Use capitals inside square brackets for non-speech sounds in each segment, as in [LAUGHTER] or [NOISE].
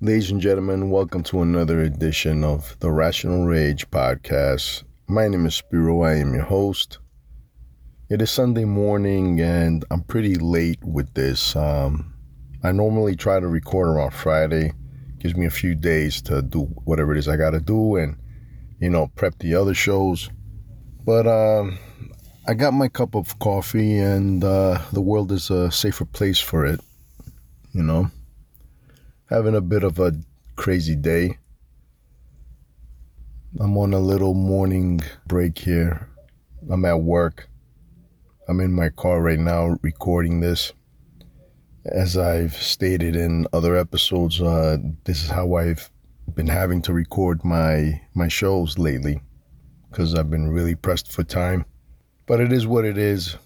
Ladies and gentlemen, welcome to another edition of the Rational Rage podcast. My name is Spiro. I am your host. It is Sunday morning and I'm pretty late with this. Um, I normally try to record around Friday. Gives me a few days to do whatever it is I got to do and, you know, prep the other shows. But um, I got my cup of coffee and uh, the world is a safer place for it, you know having a bit of a crazy day. I'm on a little morning break here. I'm at work. I'm in my car right now recording this. As I've stated in other episodes, uh, this is how I've been having to record my my shows lately because I've been really pressed for time. But it is what it is,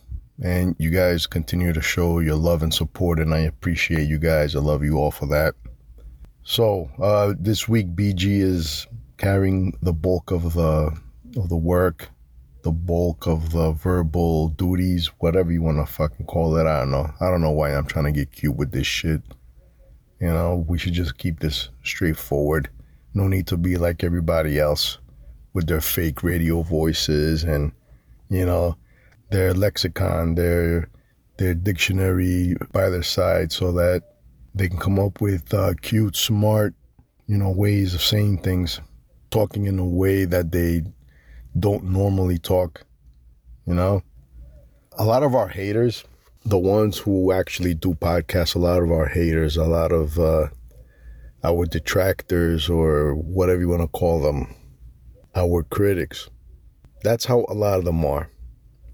and you guys continue to show your love and support, and I appreciate you guys. I love you all for that. So uh, this week, BG is carrying the bulk of the of the work, the bulk of the verbal duties, whatever you want to fucking call it. I don't know. I don't know why I'm trying to get cute with this shit. You know, we should just keep this straightforward. No need to be like everybody else with their fake radio voices and you know their lexicon, their their dictionary by their side, so that they can come up with uh, cute, smart, you know, ways of saying things, talking in a way that they don't normally talk, you know? A lot of our haters, the ones who actually do podcasts, a lot of our haters, a lot of uh, our detractors or whatever you want to call them, our critics, that's how a lot of them are.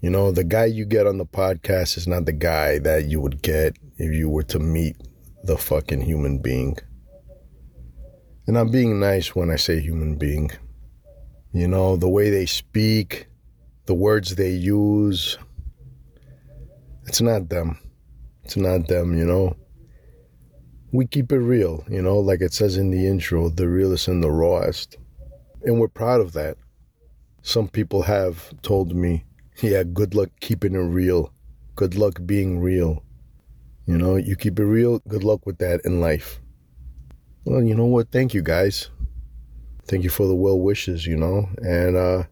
You know, the guy you get on the podcast is not the guy that you would get if you were to meet the fucking human being. And I'm being nice when I say human being. You know, the way they speak, the words they use, it's not them. It's not them, you know. We keep it real, you know, like it says in the intro, the realest and the rawest. And we're proud of that. Some people have told me, yeah, good luck keeping it real. Good luck being real. You know, you keep it real. Good luck with that in life. Well, you know what? Thank you guys. Thank you for the well wishes, you know. And uh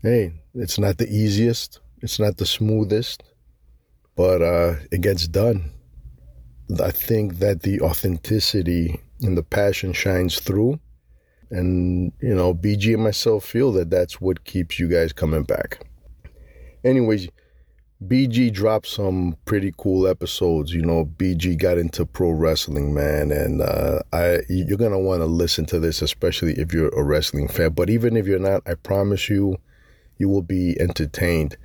hey, it's not the easiest, it's not the smoothest, but uh it gets done. I think that the authenticity and the passion shines through. And, you know, BG and myself feel that that's what keeps you guys coming back. Anyways, BG dropped some pretty cool episodes. You know, BG got into pro wrestling, man, and uh, I you're gonna want to listen to this, especially if you're a wrestling fan. But even if you're not, I promise you, you will be entertained.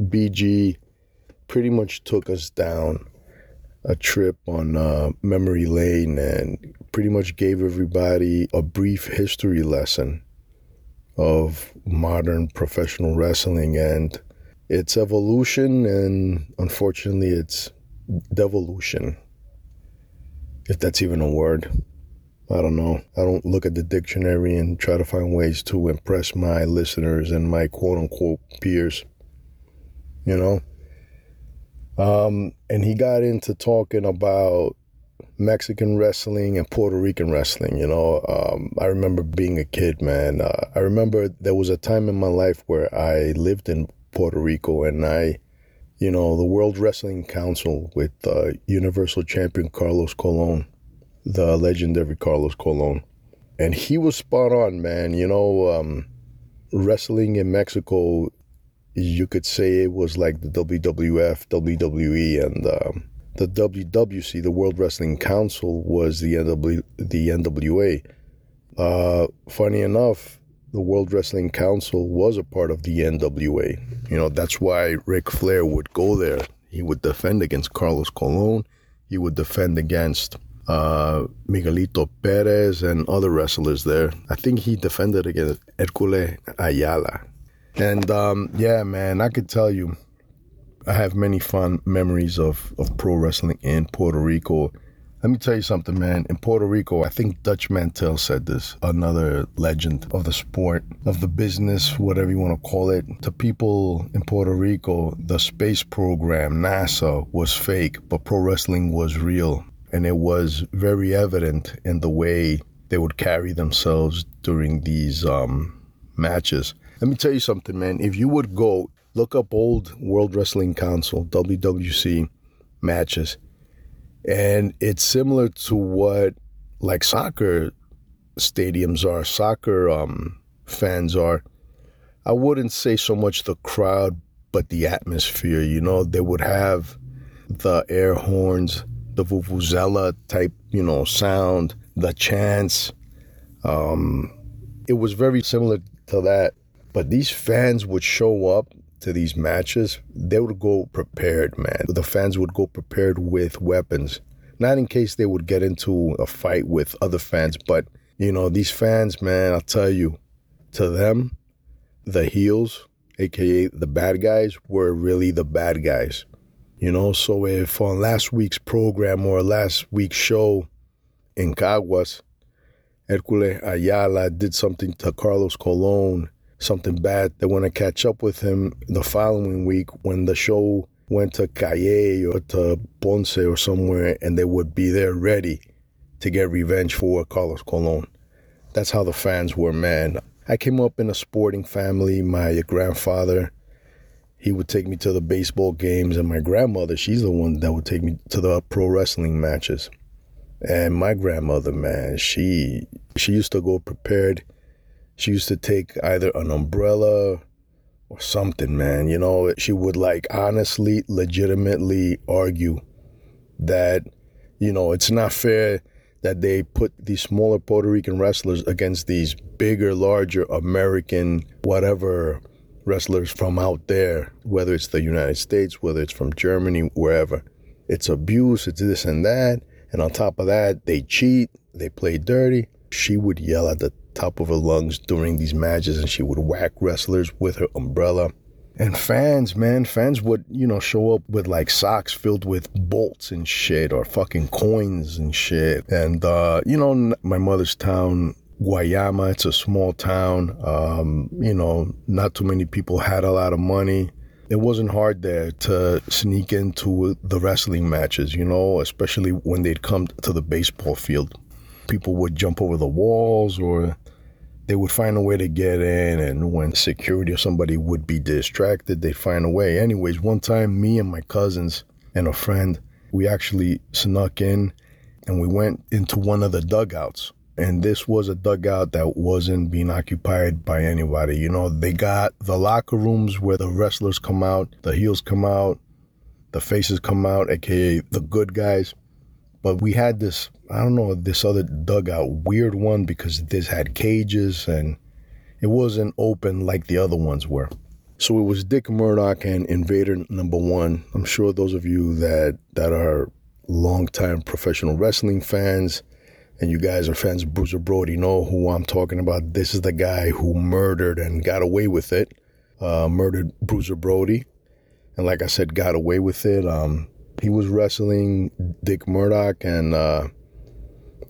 BG pretty much took us down a trip on uh, memory lane and pretty much gave everybody a brief history lesson of modern professional wrestling and it's evolution and unfortunately it's devolution if that's even a word i don't know i don't look at the dictionary and try to find ways to impress my listeners and my quote unquote peers you know um, and he got into talking about Mexican wrestling and Puerto Rican wrestling. You know, um, I remember being a kid, man. Uh, I remember there was a time in my life where I lived in Puerto Rico, and I, you know, the World Wrestling Council with uh, Universal Champion Carlos Colon, the legendary Carlos Colon, and he was spot on, man. You know, um, wrestling in Mexico, you could say it was like the WWF, WWE, and um, the WWC, the World Wrestling Council, was the NW, the NWA. Uh, funny enough, the World Wrestling Council was a part of the NWA. You know, that's why Ric Flair would go there. He would defend against Carlos Colon. He would defend against uh, Miguelito Perez and other wrestlers there. I think he defended against Hercules Ayala. And um, yeah, man, I could tell you, I have many fond memories of, of pro wrestling in Puerto Rico let me tell you something, man. In Puerto Rico, I think Dutch Mantell said this, another legend of the sport, of the business, whatever you want to call it. To people in Puerto Rico, the space program, NASA, was fake, but pro wrestling was real. And it was very evident in the way they would carry themselves during these um, matches. Let me tell you something, man. If you would go look up old World Wrestling Council, WWC matches, and it's similar to what like soccer stadiums are, soccer um, fans are. I wouldn't say so much the crowd, but the atmosphere. You know, they would have the air horns, the vuvuzela type, you know, sound, the chants. Um, it was very similar to that. But these fans would show up to these matches. They would go prepared, man. The fans would go prepared with weapons, not in case they would get into a fight with other fans, but you know, these fans, man, I'll tell you, to them, the heels, aka the bad guys, were really the bad guys. You know, so if on last week's program or last week's show in Caguas, Hercules Ayala did something to Carlos Colon, something bad, they want to catch up with him the following week when the show went to Cayey or to Ponce or somewhere and they would be there ready to get revenge for Carlos Colon. That's how the fans were, man. I came up in a sporting family. My grandfather, he would take me to the baseball games, and my grandmother, she's the one that would take me to the pro wrestling matches. And my grandmother, man, she she used to go prepared. She used to take either an umbrella or something, man. You know, she would like honestly, legitimately argue that, you know, it's not fair that they put these smaller Puerto Rican wrestlers against these bigger, larger American, whatever wrestlers from out there, whether it's the United States, whether it's from Germany, wherever. It's abuse, it's this and that. And on top of that, they cheat, they play dirty. She would yell at the top of her lungs during these matches and she would whack wrestlers with her umbrella. And fans, man, fans would, you know, show up with like socks filled with bolts and shit or fucking coins and shit. And, uh, you know, my mother's town, Guayama, it's a small town. Um, you know, not too many people had a lot of money. It wasn't hard there to sneak into the wrestling matches, you know, especially when they'd come to the baseball field. People would jump over the walls or they would find a way to get in and when security or somebody would be distracted they'd find a way. Anyways one time me and my cousins and a friend we actually snuck in and we went into one of the dugouts. And this was a dugout that wasn't being occupied by anybody. You know they got the locker rooms where the wrestlers come out the heels come out the faces come out aka the good guys but we had this, I don't know, this other dugout, weird one because this had cages and it wasn't open like the other ones were. So it was Dick Murdoch and Invader number one. I'm sure those of you that that are longtime professional wrestling fans and you guys are fans of Bruiser Brody know who I'm talking about. This is the guy who murdered and got away with it. Uh, murdered Bruiser Brody. And like I said, got away with it. Um, he was wrestling Dick Murdoch, and uh,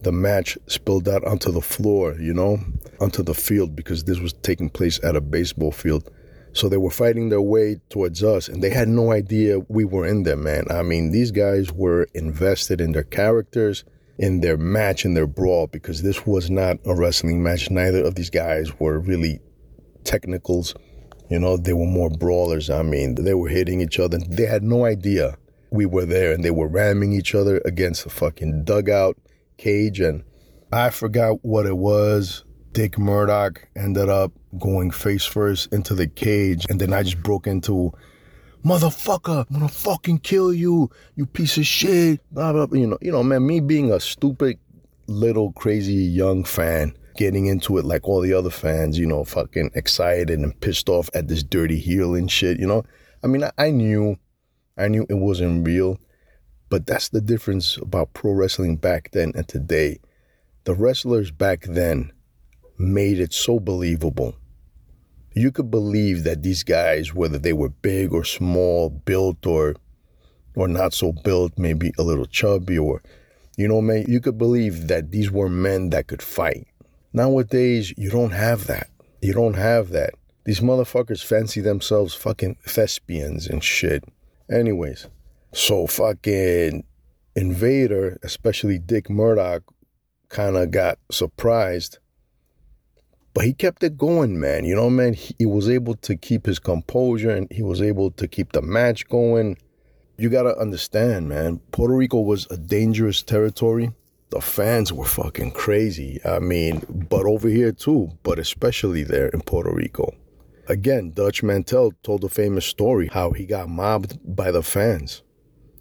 the match spilled out onto the floor, you know, onto the field because this was taking place at a baseball field. So they were fighting their way towards us, and they had no idea we were in there, man. I mean, these guys were invested in their characters, in their match, in their brawl, because this was not a wrestling match. Neither of these guys were really technicals. You know, they were more brawlers. I mean, they were hitting each other. They had no idea we were there and they were ramming each other against a fucking dugout cage and I forgot what it was. Dick Murdoch ended up going face first into the cage and then I just broke into motherfucker, I'm gonna fucking kill you, you piece of shit. Blah blah you know, you know, man, me being a stupid little crazy young fan getting into it like all the other fans, you know, fucking excited and pissed off at this dirty heel and shit, you know. I mean, I, I knew I knew it wasn't real, but that's the difference about pro wrestling back then and today. The wrestlers back then made it so believable. You could believe that these guys, whether they were big or small, built or or not so built, maybe a little chubby or you know, man, you could believe that these were men that could fight. Nowadays, you don't have that. You don't have that. These motherfuckers fancy themselves fucking thespians and shit. Anyways, so fucking Invader, especially Dick Murdoch, kind of got surprised. But he kept it going, man. You know, man, he, he was able to keep his composure and he was able to keep the match going. You got to understand, man, Puerto Rico was a dangerous territory. The fans were fucking crazy. I mean, but over here too, but especially there in Puerto Rico. Again, Dutch Mantell told a famous story how he got mobbed by the fans.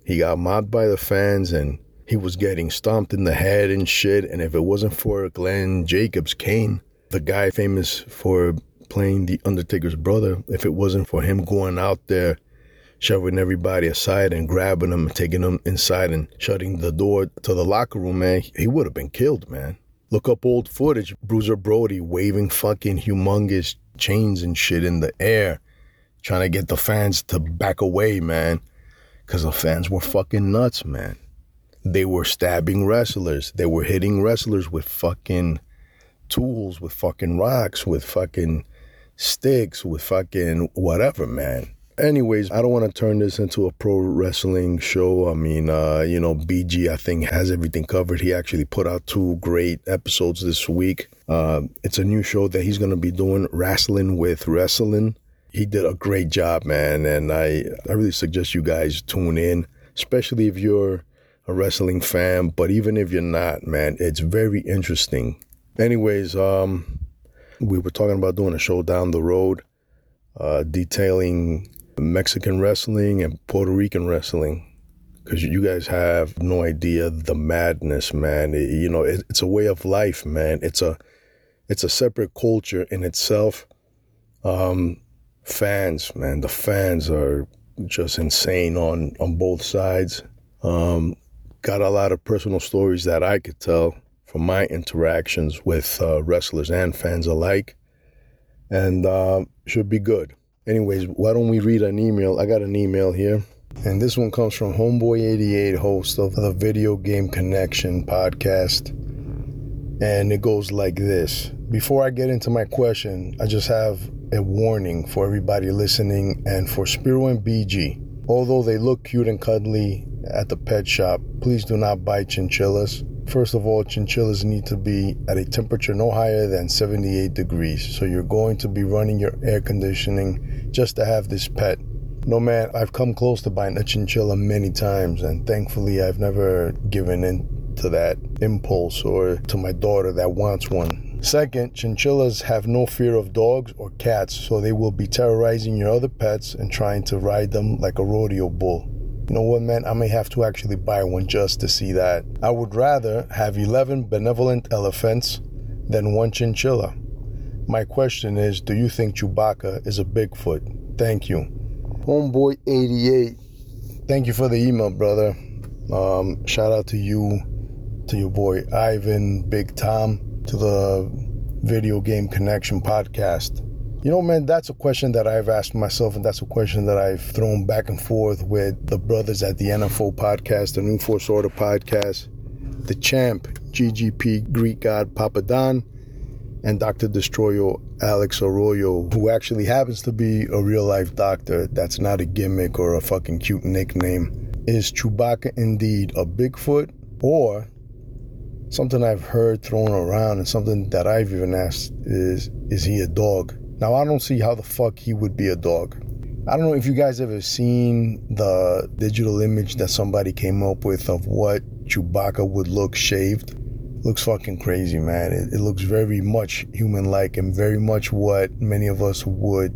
He got mobbed by the fans and he was getting stomped in the head and shit. And if it wasn't for Glenn Jacobs, Kane, the guy famous for playing the Undertaker's brother, if it wasn't for him going out there, shoving everybody aside and grabbing them and taking them inside and shutting the door to the locker room, man, he would have been killed, man. Look up old footage, Bruiser Brody waving fucking humongous chains and shit in the air, trying to get the fans to back away, man. Cause the fans were fucking nuts, man. They were stabbing wrestlers. They were hitting wrestlers with fucking tools, with fucking rocks, with fucking sticks, with fucking whatever, man. Anyways, I don't want to turn this into a pro wrestling show. I mean, uh, you know, BG, I think, has everything covered. He actually put out two great episodes this week. Uh, it's a new show that he's going to be doing, Wrestling with Wrestling. He did a great job, man. And I, I really suggest you guys tune in, especially if you're a wrestling fan. But even if you're not, man, it's very interesting. Anyways, um, we were talking about doing a show down the road, uh, detailing Mexican wrestling and Puerto Rican wrestling because you guys have no idea the madness, man. It, you know, it, it's a way of life, man. It's a it's a separate culture in itself. Um, fans, man, the fans are just insane on on both sides. Um, got a lot of personal stories that I could tell from my interactions with uh, wrestlers and fans alike, and uh, should be good. Anyways, why don't we read an email? I got an email here. And this one comes from Homeboy88, host of the Video Game Connection podcast. And it goes like this Before I get into my question, I just have a warning for everybody listening and for Spiro and BG. Although they look cute and cuddly at the pet shop, please do not buy chinchillas. First of all, chinchillas need to be at a temperature no higher than 78 degrees. So you're going to be running your air conditioning just to have this pet. No man, I've come close to buying a chinchilla many times, and thankfully I've never given in to that impulse or to my daughter that wants one. Second, chinchillas have no fear of dogs or cats, so they will be terrorizing your other pets and trying to ride them like a rodeo bull. You know what, man? I may have to actually buy one just to see that. I would rather have 11 benevolent elephants than one chinchilla. My question is do you think Chewbacca is a Bigfoot? Thank you. Homeboy88, thank you for the email, brother. Um, shout out to you, to your boy Ivan, Big Tom, to the Video Game Connection podcast. You know, man, that's a question that I've asked myself, and that's a question that I've thrown back and forth with the brothers at the NFO podcast, the New Force Order podcast, the champ, GGP Greek God Papa Don, and Dr. Destroyer Alex Arroyo, who actually happens to be a real life doctor. That's not a gimmick or a fucking cute nickname. Is Chewbacca indeed a Bigfoot or something I've heard thrown around and something that I've even asked is is he a dog? Now, I don't see how the fuck he would be a dog. I don't know if you guys ever seen the digital image that somebody came up with of what Chewbacca would look shaved. Looks fucking crazy, man. It, it looks very much human like and very much what many of us would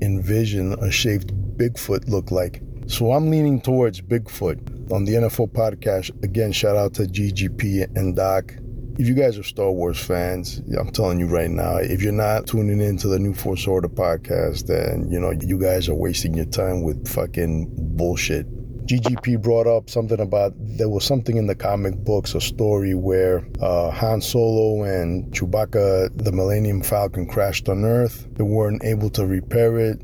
envision a shaved Bigfoot look like. So I'm leaning towards Bigfoot. On the NFO podcast, again, shout out to GGP and Doc if you guys are Star Wars fans, I'm telling you right now, if you're not tuning into the New Force Order podcast, then, you know, you guys are wasting your time with fucking bullshit. GGP brought up something about there was something in the comic books, a story where uh, Han Solo and Chewbacca, the Millennium Falcon, crashed on Earth. They weren't able to repair it.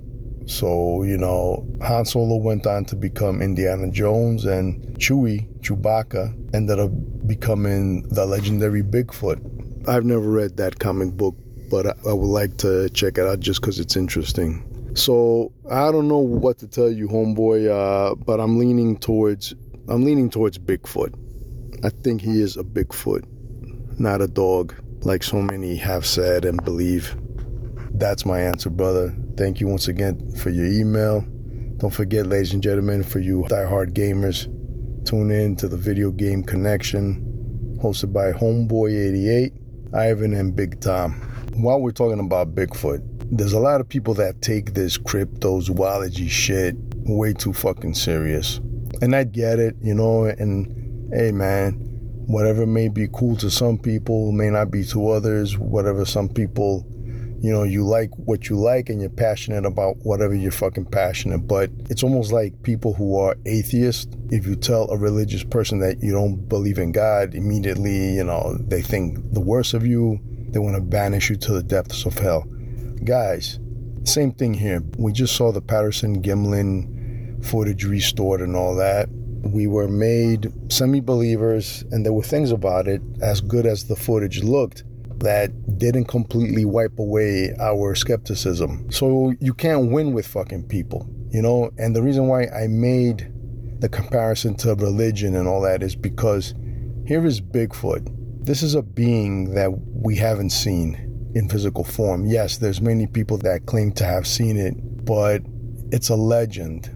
So, you know, Han Solo went on to become Indiana Jones, and Chewie, Chewbacca, ended up becoming the legendary Bigfoot. I've never read that comic book, but I, would like to check it out just because it's interesting. So I don't know what to tell you, homeboy, uh, but I'm leaning towards I'm leaning towards Bigfoot. I think he is a Bigfoot, not a dog, like so many have said and believe. That's my answer, brother. Thank you once again for your email. Don't forget, ladies and gentlemen, for you die-hard gamers, tune in to the Video Game Connection, hosted by Homeboy88, Ivan, and Big Tom. While we're talking about Bigfoot, there's a lot of people that take this cryptozoology shit way too fucking serious. And I get it, you know, and hey man, whatever may be cool to some people may not be to others, whatever some people you know, you like what you like and you're passionate about whatever you're fucking passionate. But it's almost like people who are atheists, if you tell a religious person that you don't believe in God, immediately, you know, they think the worst of you. They want to banish you to the depths of hell. Guys, same thing here. We just saw the Patterson Gimlin footage restored and all that. We were made semi believers, and there were things about it, as good as the footage looked, that didn't completely wipe away our skepticism. So you can't win with fucking people, you know? And the reason why I made the comparison to religion and all that is because here is Bigfoot. This is a being that we haven't seen in physical form. Yes, there's many people that claim to have seen it, but it's a legend.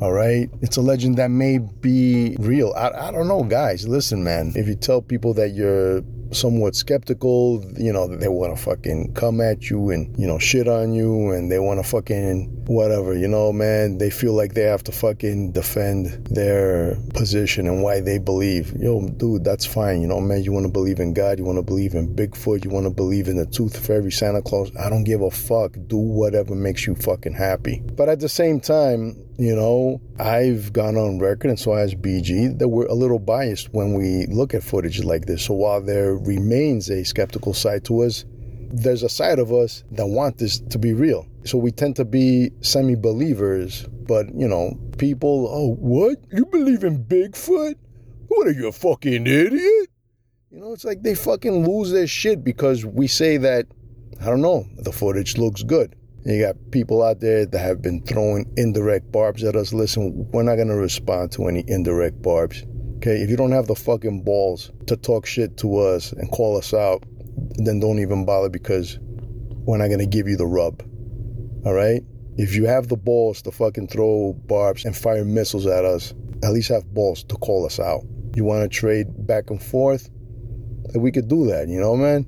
All right? It's a legend that may be real. I, I don't know, guys. Listen, man. If you tell people that you're somewhat skeptical. You know, they want to fucking come at you and, you know, shit on you and they want to fucking whatever, you know, man. They feel like they have to fucking defend their position and why they believe. Yo, dude, that's fine. You know, man, you want to believe in God, you want to believe in Bigfoot, you want to believe in the Tooth Fairy, Santa Claus. I don't give a fuck. Do whatever makes you fucking happy. But at the same time, you know, I've gone on record, and so has BG, that we're a little biased when we look at footage like this. So while there remains a skeptical side to us, there's a side of us that want this to be real. So we tend to be semi believers, but you know, people, oh, what? You believe in Bigfoot? What are you, a fucking idiot? You know, it's like they fucking lose their shit because we say that, I don't know, the footage looks good. You got people out there that have been throwing indirect barbs at us. Listen, we're not going to respond to any indirect barbs. Okay, if you don't have the fucking balls to talk shit to us and call us out, then don't even bother because we're not going to give you the rub. All right? If you have the balls to fucking throw barbs and fire missiles at us, at least have balls to call us out. You want to trade back and forth? We could do that, you know, man?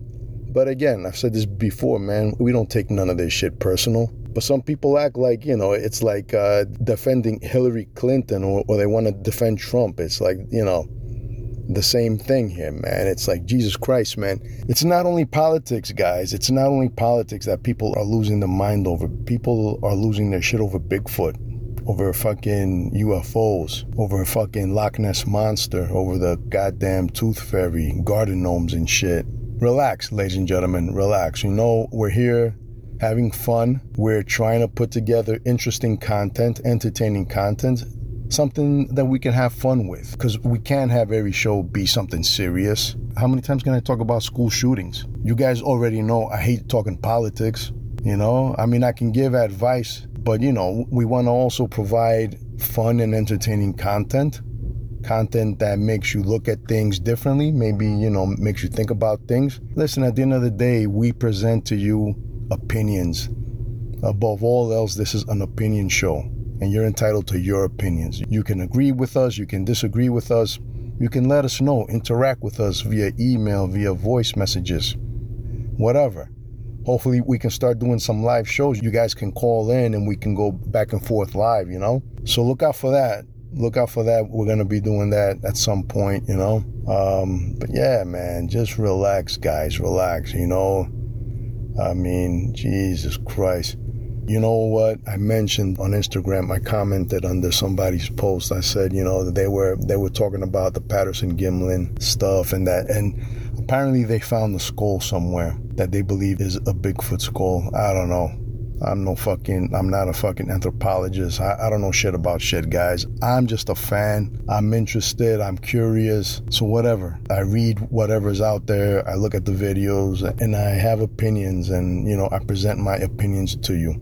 But again, I've said this before, man, we don't take none of this shit personal. But some people act like, you know, it's like uh, defending Hillary Clinton or, or they want to defend Trump. It's like, you know, the same thing here, man. It's like, Jesus Christ, man. It's not only politics, guys. It's not only politics that people are losing their mind over. People are losing their shit over Bigfoot, over fucking UFOs, over fucking Loch Ness Monster, over the goddamn Tooth Fairy, garden gnomes and shit relax, ladies and gentlemen, relax. You know, we're here having fun. We're trying to put together interesting content, entertaining content, something that we can have fun with. Because we can't have every show be something serious. How many times can I talk about school shootings? You guys already know I hate talking politics. You know, I mean, I can give advice, but you know, we want to also provide fun and entertaining content content that makes you look at things differently, maybe, you know, makes you think about things. Listen, at the end of the day, we present to you opinions. Above all else, this is an opinion show, and you're entitled to your opinions. You can agree with us, you can disagree with us, you can let us know, interact with us via email, via voice messages, whatever. Hopefully, we can start doing some live shows. You guys can call in and we can go back and forth live, you know? So look out for that look out for that. We're going to be doing that at some point, you know. Um, but yeah, man, just relax, guys, relax, you know. I mean, Jesus Christ. You know what? I mentioned on Instagram. I commented under somebody's post. I said, you know, they were they were talking about the Patterson Gimlin stuff and that, and apparently they found the skull somewhere that they believe is a Bigfoot skull. I don't know. I'm no fucking, I'm not a fucking anthropologist. I, I, don't know shit about shit, guys. I'm just a fan. I'm interested. I'm curious. So, whatever. I read whatever's out there. I look at the videos and I have opinions and, you know, I present my opinions to you.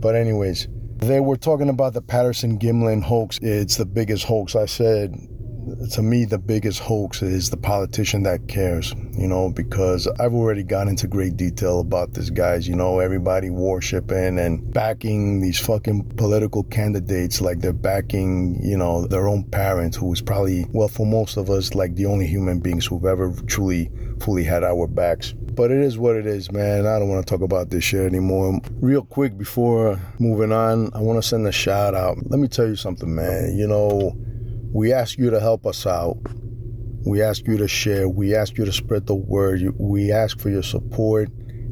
But, anyways, They were talking about the Patterson Gimlin hoax. It's the biggest hoax. I said to me, the biggest hoax is the politician that cares, you know, because I've already gone into great detail about this, guys. You know, everybody worshiping and backing these fucking political candidates like they're backing, you know, their own parents, who is probably, well, for most of us, like the only human beings who've ever truly, fully had our backs. But it is what it is, man. I don't want to talk about this shit anymore. Real quick before moving on, I want to send a shout out. Let me tell you something, man. You know, we ask you to help us out. We ask you to share. We ask you to spread the word. We ask for your support,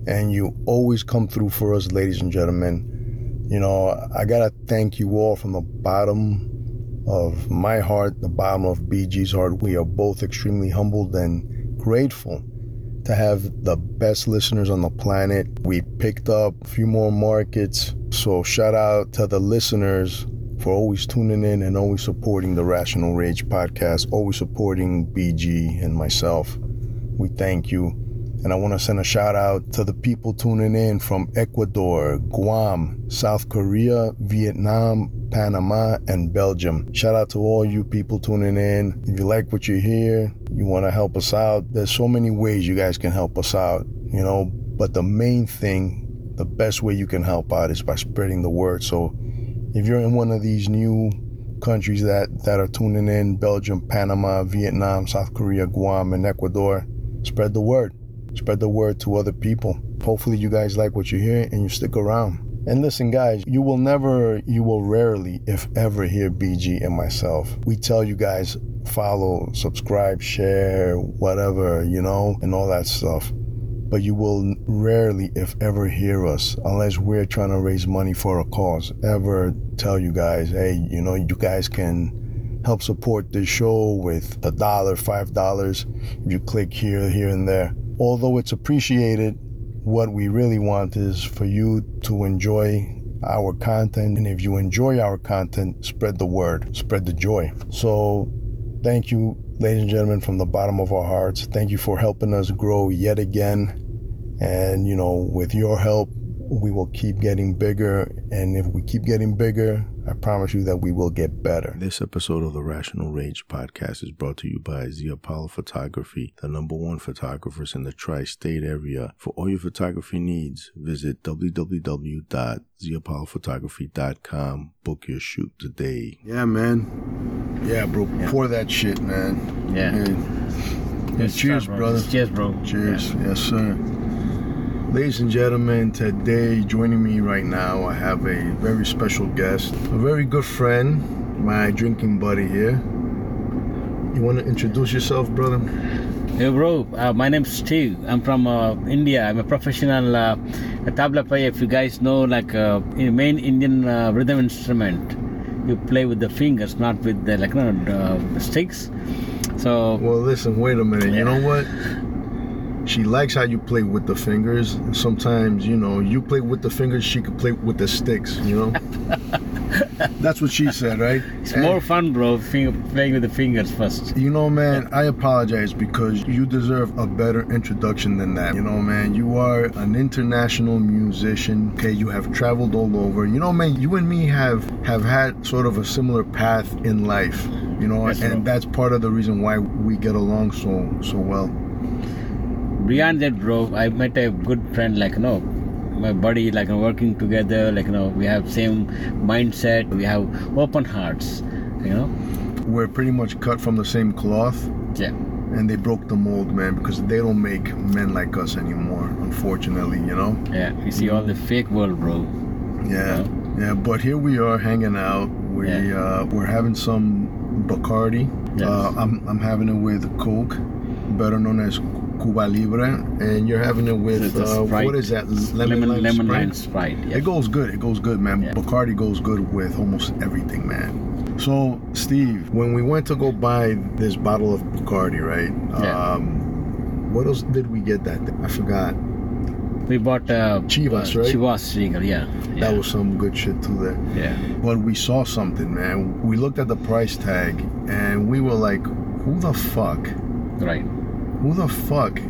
and you always come through for us, ladies and gentlemen. You know, I gotta thank you all from the bottom of my heart, the bottom of BG's heart. We are both extremely humbled and grateful to have the best listeners on the planet. We picked up a few more markets. So shout out to the listeners for always tuning in and always supporting the Rational Rage podcast, always supporting BG and myself. We thank you. And I want to send a shout out to the people tuning in from Ecuador, Guam, South Korea, Vietnam, Panama, and Belgium. Shout out to all you people tuning in. If you like what you hear, you want to help us out, there's so many ways you guys can help us out, you know. But the main thing, the best way you can help out is by spreading the word. So if you're in one of these new countries that, that are tuning in Belgium, Panama, Vietnam, South Korea, Guam, and Ecuador spread the word. Spread the word to other people. Hopefully, you guys like what you hear and you stick around. And listen, guys, you will never, you will rarely, if ever, hear BG and myself. We tell you guys follow, subscribe, share, whatever, you know, and all that stuff but you will rarely, if ever, hear us unless we're trying to raise money for a cause. Ever tell you guys, hey, you know, you guys can help support this show with a dollar, five dollars, if you click here, here, and there. Although it's appreciated, what we really want is for you to enjoy our content. And if you enjoy our content, spread the word, spread the joy. So, thank you ladies and gentlemen, from the bottom of our hearts, thank you for helping us grow yet again. And, you know, with your help, we will keep getting bigger. And if we keep getting bigger, I promise you that we will get better. This episode of the Rational Rage podcast is brought to you by Z Apollo Photography, the number one photographers in the tri state area. For all your photography needs, visit www.zapollophotography.com. Book your shoot today. Yeah, man. Yeah, bro. Yeah. Pour that shit, man. Yeah. And, cheers, bro. brother. Cheers, bro. Cheers. Yeah. Yes, sir. Ladies and gentlemen, today joining me right now, I have a very special guest, a very good friend, my drinking buddy here. You want to introduce yourself, brother? Hey, bro. Uh, my name's Steve. I'm from uh, India. I'm a professional uh, tabla player. If you guys know, like uh, main Indian uh, rhythm instrument, you play with the fingers, not with the like no, uh, sticks. So. Well, listen. Wait a minute. You know what? She likes how you play with the fingers. Sometimes, you know, you play with the fingers, she could play with the sticks, you know? [LAUGHS] That's what she said, right? It's and, more fun, bro, playing with the fingers first. You know, man, I apologize because you deserve a better introduction than that. You know, man, you are an international musician. Okay, you have traveled all over. You know, man, you and me have have had sort of a similar path in life. You know, and that's part of the reason why we get along so so well beyond that, bro, I met a good friend, like, you know, my buddy, like, working together, like, you know, we have same mindset, we have open hearts, you know. We're pretty much cut from the same cloth. Yeah. And they broke the mold, man, because they don't make men like us anymore, unfortunately, you know? Yeah, you see all the fake world, bro. Yeah, you know? yeah, but here we are hanging out. We, yeah. uh, we're having some Bacardi. Yes. Uh, I'm, I'm having it with Coke, better known as Cuba Libre, and you're having it with uh, what is that? Lemon, lemon, lemon Sprite. Lime Sprite yeah. It goes good. It goes good, man. Yeah. Bacardi goes good with almost everything, man. So, Steve, when we went to go buy this bottle of Bacardi, right? Yeah. Um, what else did we get that day? I forgot. We bought uh, Chivas, uh, right? Chivas Regal, yeah, yeah. That was some good shit too there. Yeah. But we saw something, man. We looked at the price tag and we were like, who the fuck? Right who the fuck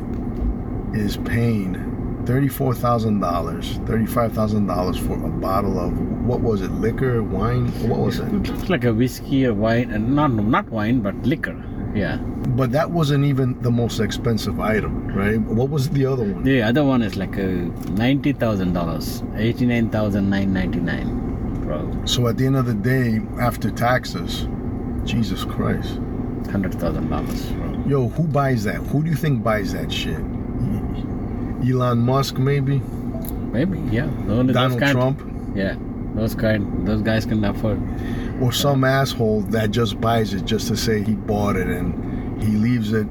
is paying thirty-four thousand dollars, thirty-five thousand dollars for a bottle of what was it? Liquor, wine? What was it? It's like a whiskey or wine, and not not wine, but liquor. Yeah. But that wasn't even the most expensive item, right? What was the other one? The other one is like a ninety thousand dollars, eighty nine thousand nine ninety nine, bro. So at the end of the day, after taxes, Jesus Christ. Hundred thousand dollars. Yo, who buys that? Who do you think buys that shit? Elon Musk, maybe? Maybe, yeah. Those Donald kind, Trump? Yeah, those kind, those guys can afford. Or some asshole that just buys it just to say he bought it and he leaves it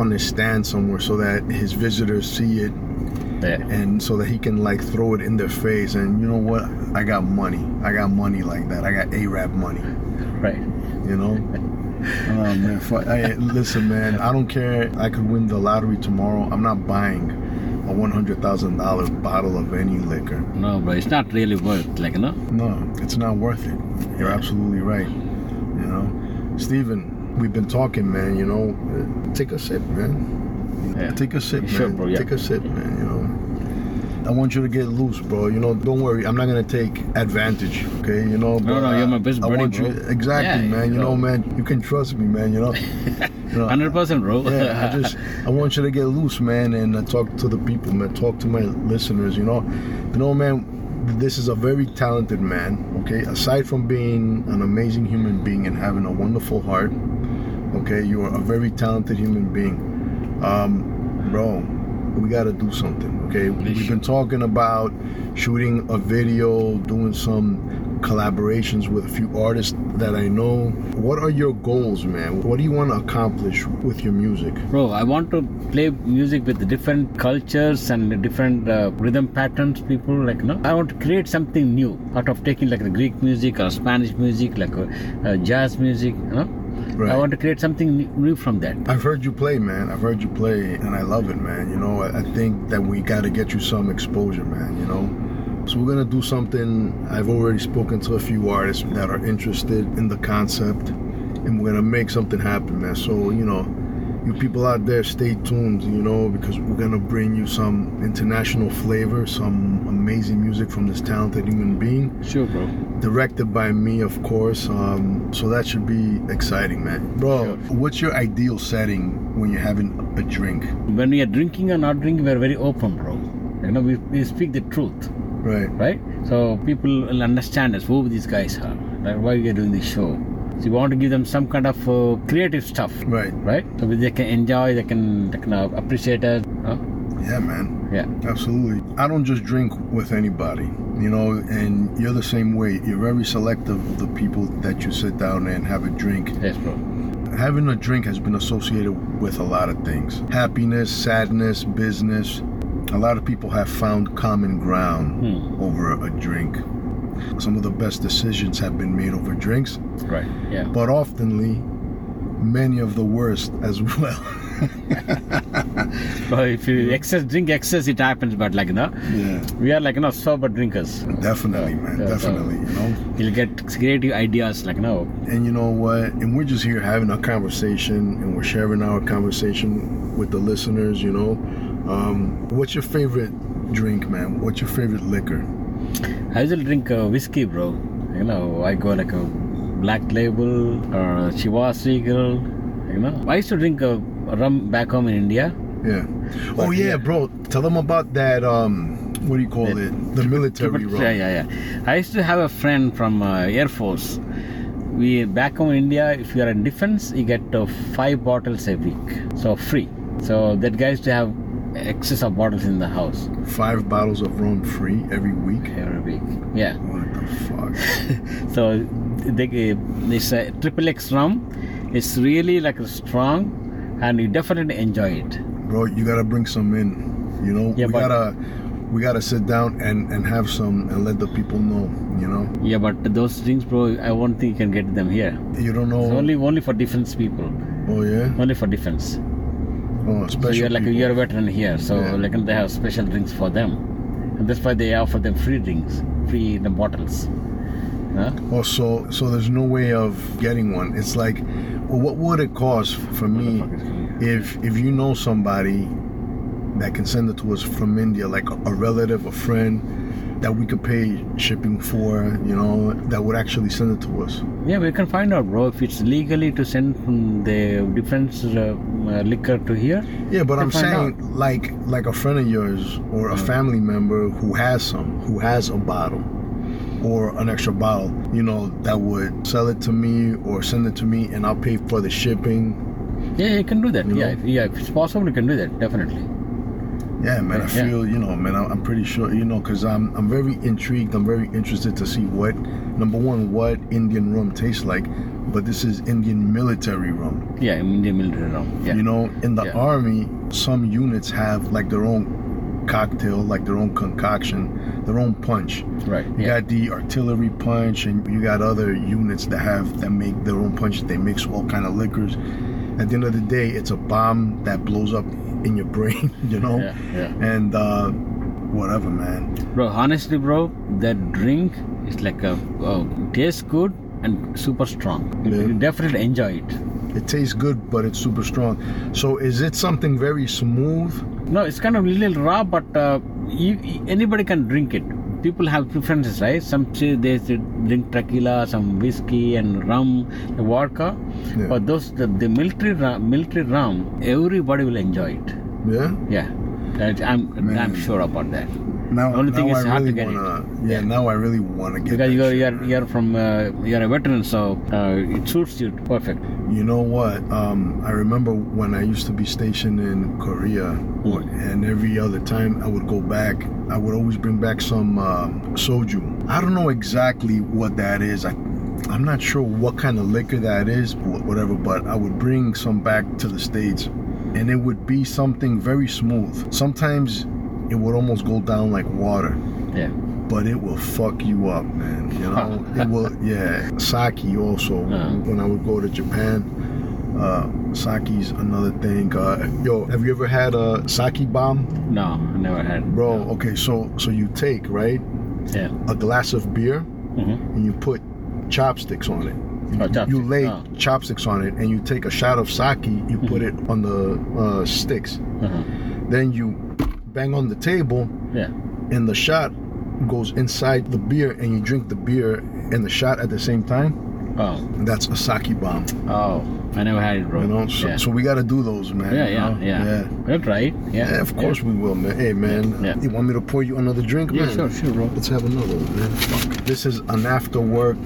on his stand somewhere so that his visitors see it Yeah. and so that he can like throw it in their face and you know what? I got money. I got money like that. I got Arab money. Right. You know? [LAUGHS] oh man, fuck. Listen, man. I don't care. I could win the lottery tomorrow. I'm not buying a one hundred thousand dollar bottle of any liquor. No, bro, it's not really worth like know. No, it's not worth it. You're absolutely right. You know, Steven, we've been talking, man. You know, take a sip, man. Yeah. Take a sip, man. Sure, bro, yeah. Take a sip, man. You know. I want you to get loose, bro. You know, don't worry. I'm not gonna take advantage, okay? You know, No, but, no, uh, you're my best I buddy, want you bro. exactly, Yeah, man. You know, man. You can trust me, man. You know. you know, [LAUGHS] Hundred percent, bro. yeah, I [LAUGHS] just I want you to get loose, man, and uh, talk to the people, man. Talk to my listeners. You know, you know, man. This is a very talented man. Okay, aside from being an amazing human being and having a wonderful heart, okay, you are a very talented human being. Um, bro, we got to do something. Okay, we've been talking about shooting a video, doing some collaborations with a few artists that I know. What are your goals, man? What do you want to accomplish with your music? Bro, I want to play music with different cultures and different uh, rhythm patterns. People like, you know, I want to create something new out of taking like the Greek music or Spanish music, like uh, uh, jazz music. You know, I want to create something new- from that. I've heard you play, man. I've heard you play, and I love it, man. You know, I I think that we got to get you some exposure, man. You know, so we're gonna do something. I've already spoken to a few artists that are interested in the concept, and we're gonna make something happen, man. So you know, you people out there, stay tuned. You know, because we're gonna bring you some international flavor, some amazing music from this talented human being Sure, bro. directed by me, of course. Um, so that should be exciting, man. Bro, Sure. what's your ideal setting when you're having a drink? When we are drinking or not drinking, we are very open, bro. You know, we, we speak the truth. Right. right? So people will understand us who these guys are, right? why we are doing this show. So we want to give them some kind of uh, creative stuff, Right. right? So they can enjoy, they can, they can uh, appreciate it. Huh? Yeah, man. Yeah, Absolutely. I don't just drink with anybody, you know, and you're the same way. You're very selective of the people that you sit down and have a drink. yes, bro. Having a drink has been associated with a lot of things happiness, sadness, business. A lot of people have found common ground Hmm. over a drink. Some of the best decisions have been made over drinks. Right. Yeah. but oftenly many of the worst as [LAUGHS] well. So if you excess drink excess, it happens. But like you know, yeah, we are like you know sober drinkers. definitely, man, Yeah, so definitely. You know, You'll get creative ideas like you know. and you know what? And we're just here having a conversation, and we're sharing our conversation with the listeners. You know, um, what's your favorite drink, man? What's your favorite liquor? I usually drink uh, whiskey, bro. You know, I go like a Black Label or Chivas Regal. You know, I used to drink uh, rum back home in India. Yeah. But oh yeah, yeah. bro. Tell them about that. Um, what do you call The- it? The military rum. Yeah, yeah, yeah. I used to have a friend from uh, Air Force. We back home in India, if you are in defense, you get uh, five bottles a week, so free. So that guy used to have excess of bottles in the house Five bottles of rum free every week. every week. Yeah. What the fuck? [LAUGHS] So they, this uh, triple X rum It's really like a strong, and you definitely enjoy it. bro you gotta bring some in you know Yeah, we but- gotta we gotta sit down and and have some and let the people know you know Yeah, but those drinks, bro, I won't think you can get them here. you don't know It's only only for defense people. oh yeah Only for defense. oh special. So you're like people. you're a veteran here, so Yeah. like they have special drinks for them, and that's why they offer them free drinks, free the bottles. Huh? oh so so there's no way of getting one it's like well, what would it cost for me if if you know somebody that can send it to us from India, like a, a relative, a friend that we could pay shipping for, you know, that would actually send it to us. Yeah, we can find out, bro, if it's legally to send from the different uh, uh, liquor to here. Yeah, but I'm saying like like a friend of yours or a family member who has some, who has a bottle or an extra bottle, you know, that would sell it to me or send it to me and I'll pay for the shipping. Yeah, you can do that. You yeah, if, yeah, if it's possible, you can do that, definitely. Yeah, man, I Yeah. feel, you know, man, I'm I'm pretty sure, you know, cuz I'm I'm very intrigued, I'm very interested to see what number 1 what Indian rum tastes like, but this is Indian military rum. Yeah, Indian military rum. Yeah. You know, in the Yeah. army, some units have like their own cocktail, like their own concoction, their own punch. right. You Yeah. got the artillery punch, and you got other units that have that make their own punch. They mix all kind of liquors. At the end of the day, it's a bomb that blows up in your [LAUGHS] brain. You know, Yeah, yeah. and uh, whatever, man. Bro, honestly, bro, that drink is like a oh, tastes good and super strong. Yeah. you definitely enjoy it. It tastes good, but it's super strong. So, is it something very smooth? No, it's kind of a little raw, but uh, you, anybody can drink it. People have preferences, right? Some say they say drink tequila, some whiskey and rum, vodka. Yeah. But those the, the military rum, military rum, everybody will enjoy it. Yeah. Yeah, I'm Man. I'm sure about that. Now, the Only thing is I hard to really get it. wanna, Yeah, Yeah. now I really want to get. Because you're you're, you're from uh, you're a veteran, so uh, it suits you perfect. You know what? Um, I remember when I used to be stationed in Korea, or- and every other time I would go back, I would always bring back some um, soju. I don't know exactly what that is. I, I'm not sure what kind of liquor that is, whatever. But I would bring some back to the states, and it would be something very smooth. Sometimes it would almost go down like water Yeah. but it will fuck you up, man. You know, [LAUGHS] it will. Yeah, sake also. Uh-huh. When I would go to Japan, uh, sake's another thing. Uh, yo, have you ever had a sake bomb, No, I never had. bro? Okay, so so you take right Yeah. a glass of beer Mm-hmm. and you put chopsticks on it. Oh, You lay Oh. chopsticks on it, and you take a shot of sake. You put it on the uh, sticks. Uh-huh. Then you bang on the table, Yeah. and the shot goes inside the beer and you drink the beer and the shot at the same time Oh. that's a sake bomb Oh. I never had it, bro. you know so, yeah. so we got to do those man yeah, you yeah, know? yeah, yeah We'll try it. Yeah. Yeah, of course we will man hey man Yeah. you want me to pour you another drink Yeah, man sure, sure, bro. let's have another one man Fuck. this is an after work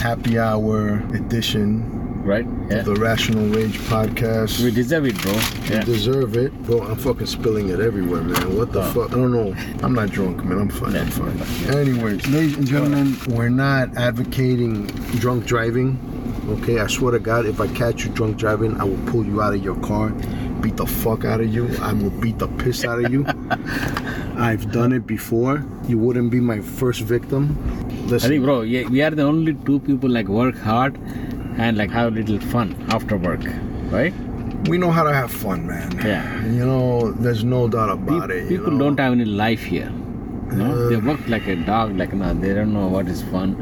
happy hour edition Right? Yeah. the rational rage podcast We deserve it, bro. You Yeah. deserve it, bro. I'm fucking spilling it everywhere, man. What the Oh. fuck? I don't know. I'm not drunk, man. I'm fine. I'm Yeah. fine. Anyways, ladies and gentlemen, we're not advocating drunk driving. Okay, I swear to God, if I catch you drunk driving, I will pull you out of your car, beat the fuck out of you. I will beat the piss out of you. [LAUGHS] I've done it before. You wouldn't be my first victim. I Listen, think, bro, yeah, we are the only two people like work hard and like have a little fun after work, right? we know how to have fun, man. Yeah. You know, there's no doubt about Pe- it. you people know? don't have any life here. You know? they Uh. work like a dog, like no, they don't know what is fun.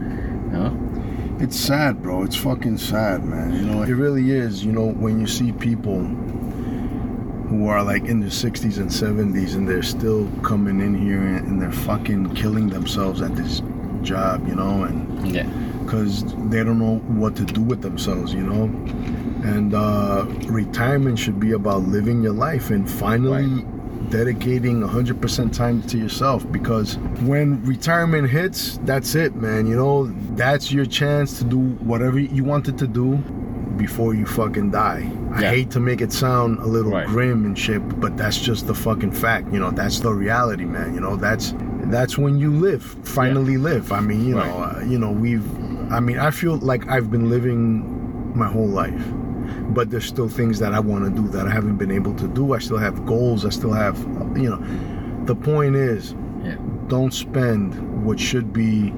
You know? It's sad, bro. It's fucking sad, man. You know, it really is. You know, when you see people who are like in their 60s and 70s and they're still coming in here and, and they're fucking killing themselves at this job, you know, and Yeah. Because they don't know what to do with themselves, you know. And uh, retirement should be about living your life and finally dedicating 100% time to yourself because when retirement hits, that's it, man. You know, that's your chance to do whatever you wanted to do before you fucking die. I Yeah. hate to make it sound a little Right. grim and shit, but that's just the fucking fact. You know, that's the reality, man. You know, that's that's when you live, finally live. I mean, you know, uh, you know, we've. I mean, I feel like I've been living my whole life, but there's still things that I want to do that I haven't been able to do. I still have goals. I still have, you know. The point is, Yeah. don't spend what should be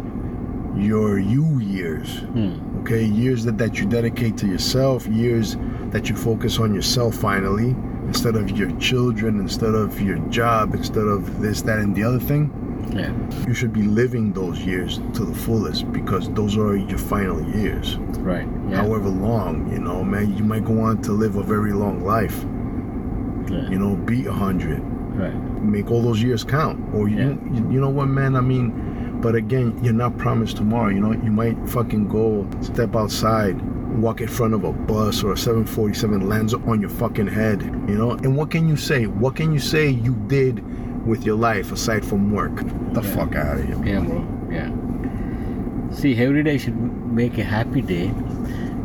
your you years Hmm. okay years that, that you dedicate to yourself years that you focus on yourself finally instead of your children instead of your job instead of this that and the other thing Yeah. you should be living those years to the fullest because those are your final years Right. Yeah. however long you know man you might go on to live a very long life yeah. you know be a hundred Right. make all those years count. Or you, Yeah. you, you know what, man? I mean, but again, you're not promised tomorrow. You know, you might fucking go step outside, walk in front of a bus or a 747 lands on your fucking head. You know, and what can you say? What can you say you did with your life aside from work? The Yeah. fuck out of here. Yeah, bro. Yeah. See, every day should make a happy day,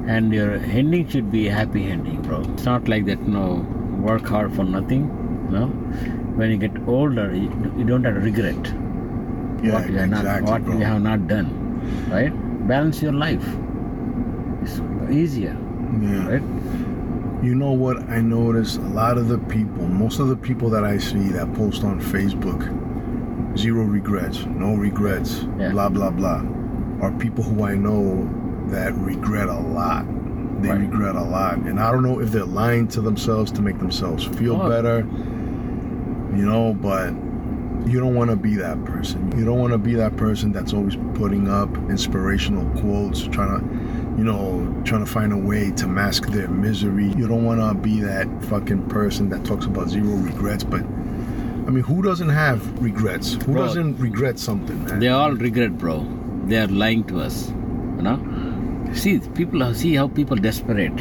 and your ending should be a happy ending, bro. It's not like that, know, work hard for nothing. no. when you get older, you, you don't have to regret Yeah, what you have not exactly, what bro. you have not done. Right? Balance your life. It's easier, Yeah. right? You know what I notice? A lot of the people, most of the people that I see that post on Facebook, zero regrets, no regrets, Yeah. blah blah blah, are people who I know that regret a lot. They Right. regret a lot, and I don't know if they're lying to themselves to make themselves feel Oh. better, you know. But you don't want to be that person. You don't want to be that person that's always putting up inspirational quotes, trying to you know, trying to find a way to mask their misery. You don't want to be that fucking person that talks about zero regrets, but I mean, who doesn't have regrets? Who Bro, doesn't regret something, man? They all regret, bro. They are lying to us. You know? See, people see how people desperate,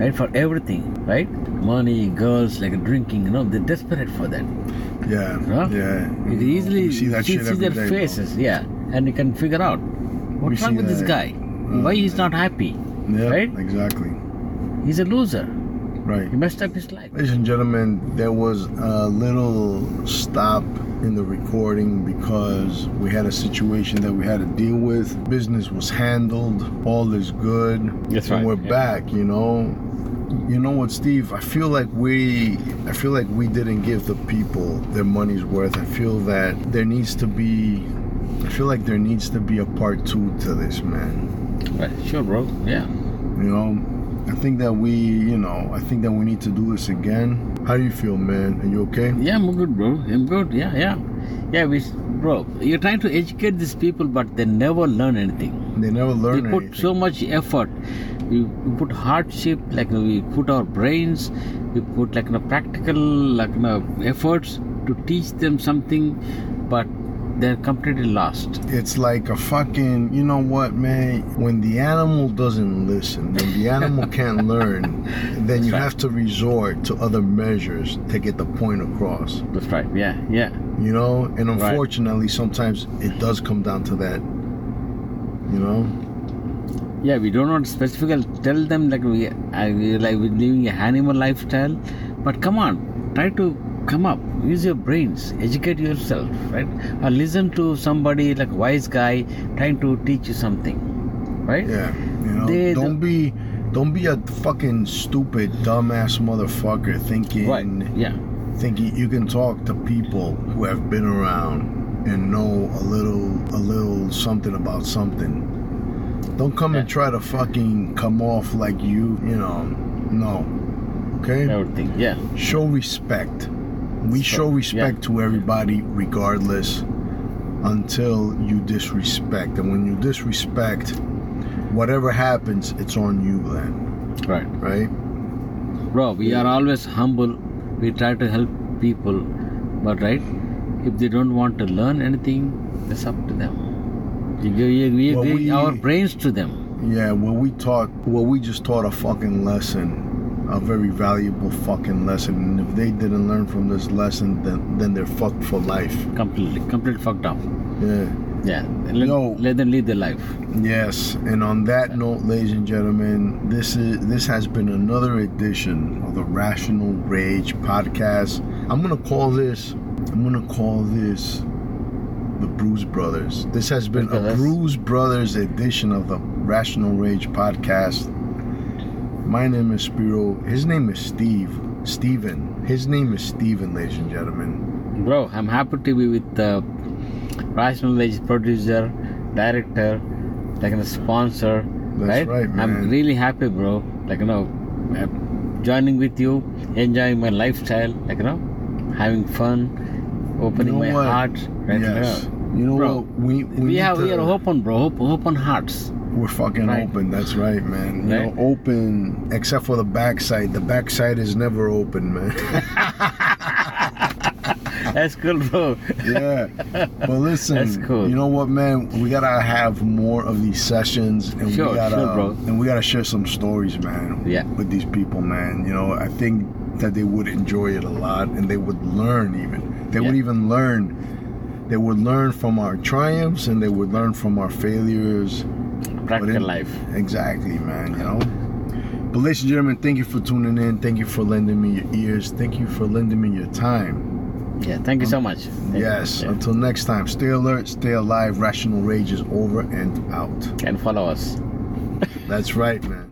right? For everything, right? Money, girls, like drinking, you know, they're desperate for that. yeah, Huh? yeah. You can easily see that see, shit see their day, bro. faces, yeah, and you can figure out We what's wrong with this that. Guy. Why he's not happy? Yeah, right? exactly. He's a loser. Right. He messed up his life. Ladies and gentlemen, there was a little stop in the recording because we had a situation that we had to deal with. Business was handled, all is good. That's and right, we're yeah. back, you know. You know what, Steve? I feel like we I feel like we didn't give the people their money's worth. I feel that there needs to be I feel like there needs to be a part 2 to this, man. Sure, bro. Yeah. You know, I think that we, you know, I think that we need to do this again. How do you feel, man? Are you okay? Yeah, I'm good, bro. I'm good. Yeah, yeah. Yeah, we, bro, you're trying to educate these people, but they never learn anything. They never learn We put anything. so much effort. We, we put hardship, like you know, we put our brains, we put like you know, practical like you know, efforts to teach them something, but they're completely lost. it's like a fucking, you know what, man? When the animal doesn't listen, when the animal [LAUGHS] can't learn, then you right. have to resort to other measures to get the point across. That's right. Yeah, yeah. You know, and Right. unfortunately, sometimes it does come down to that. You know, Yeah, we don't want to specifically tell them like we, I, we like we're living a animal lifestyle, but come on, try to come up, use your brains, educate yourself, right? Or listen to somebody like wise guy trying to teach you something, right? yeah. You know, They don't be, don't be a fucking stupid, dumbass motherfucker thinking. Right. Yeah. thinking you can talk to people who have been around and know a little a little something about something don't come and try to fucking come off like you you know no okay Everything. Yeah. show respect we So, show yeah. respect to everybody regardless until you disrespect and when you disrespect whatever happens it's on you then Right. right Bro, we are always humble. We try to help people, but right, if they don't want to learn anything, it's up to them. We give, we Well, we- our brains to them. Yeah, well, we taught, well, we just taught a fucking lesson, a very valuable fucking lesson. And if they didn't learn from this lesson, then then they're fucked for life. Completely, completely fucked up. Yeah. Yeah, let, Yo. let them live their life. Yes. And on that note, ladies and gentlemen, this is this has been another edition of the Rational Rage podcast. I'm gonna call this. I'm gonna call this the Bruise Brothers. This has been a. Bruise Brothers edition of the Rational Rage podcast. My name is Spiro. His name is Steve. Steven. His name is Steven, ladies and gentlemen. Bro, I'm happy to be with the Rational Rage producer, director, like a sponsor. That's right, man. I'm really happy, bro. Like you know, uh, joining with you, enjoying my lifestyle. Like you know, having fun, opening You know my what? heart. Right yes. now. You know Bro, what? We we, We, have to, we are open, bro. Open, open hearts. We're fucking Right. open. That's right, man. You know, open except for the backside. The backside is never open, man. [LAUGHS] That's cool, bro. yeah. But listen, That's cool. you know what, man? We gotta have more of these sessions, and Sure, we gotta, sure, bro. and we gotta share some stories, man. Yeah. With these people, man. You know, I think that they would enjoy it a lot, and they would learn even. They would even learn. They would learn from our triumphs, and they would learn from our failures. Practical in- life. Exactly, man. You know. But ladies and gentlemen, thank you for tuning in. Thank you for lending me your ears. Thank you for lending me your time. Yeah, thank you so um, much. Thank. Yes. Yeah. Until next time, stay alert, stay alive. Rational Rage is over and out. And follow us. That's right, man.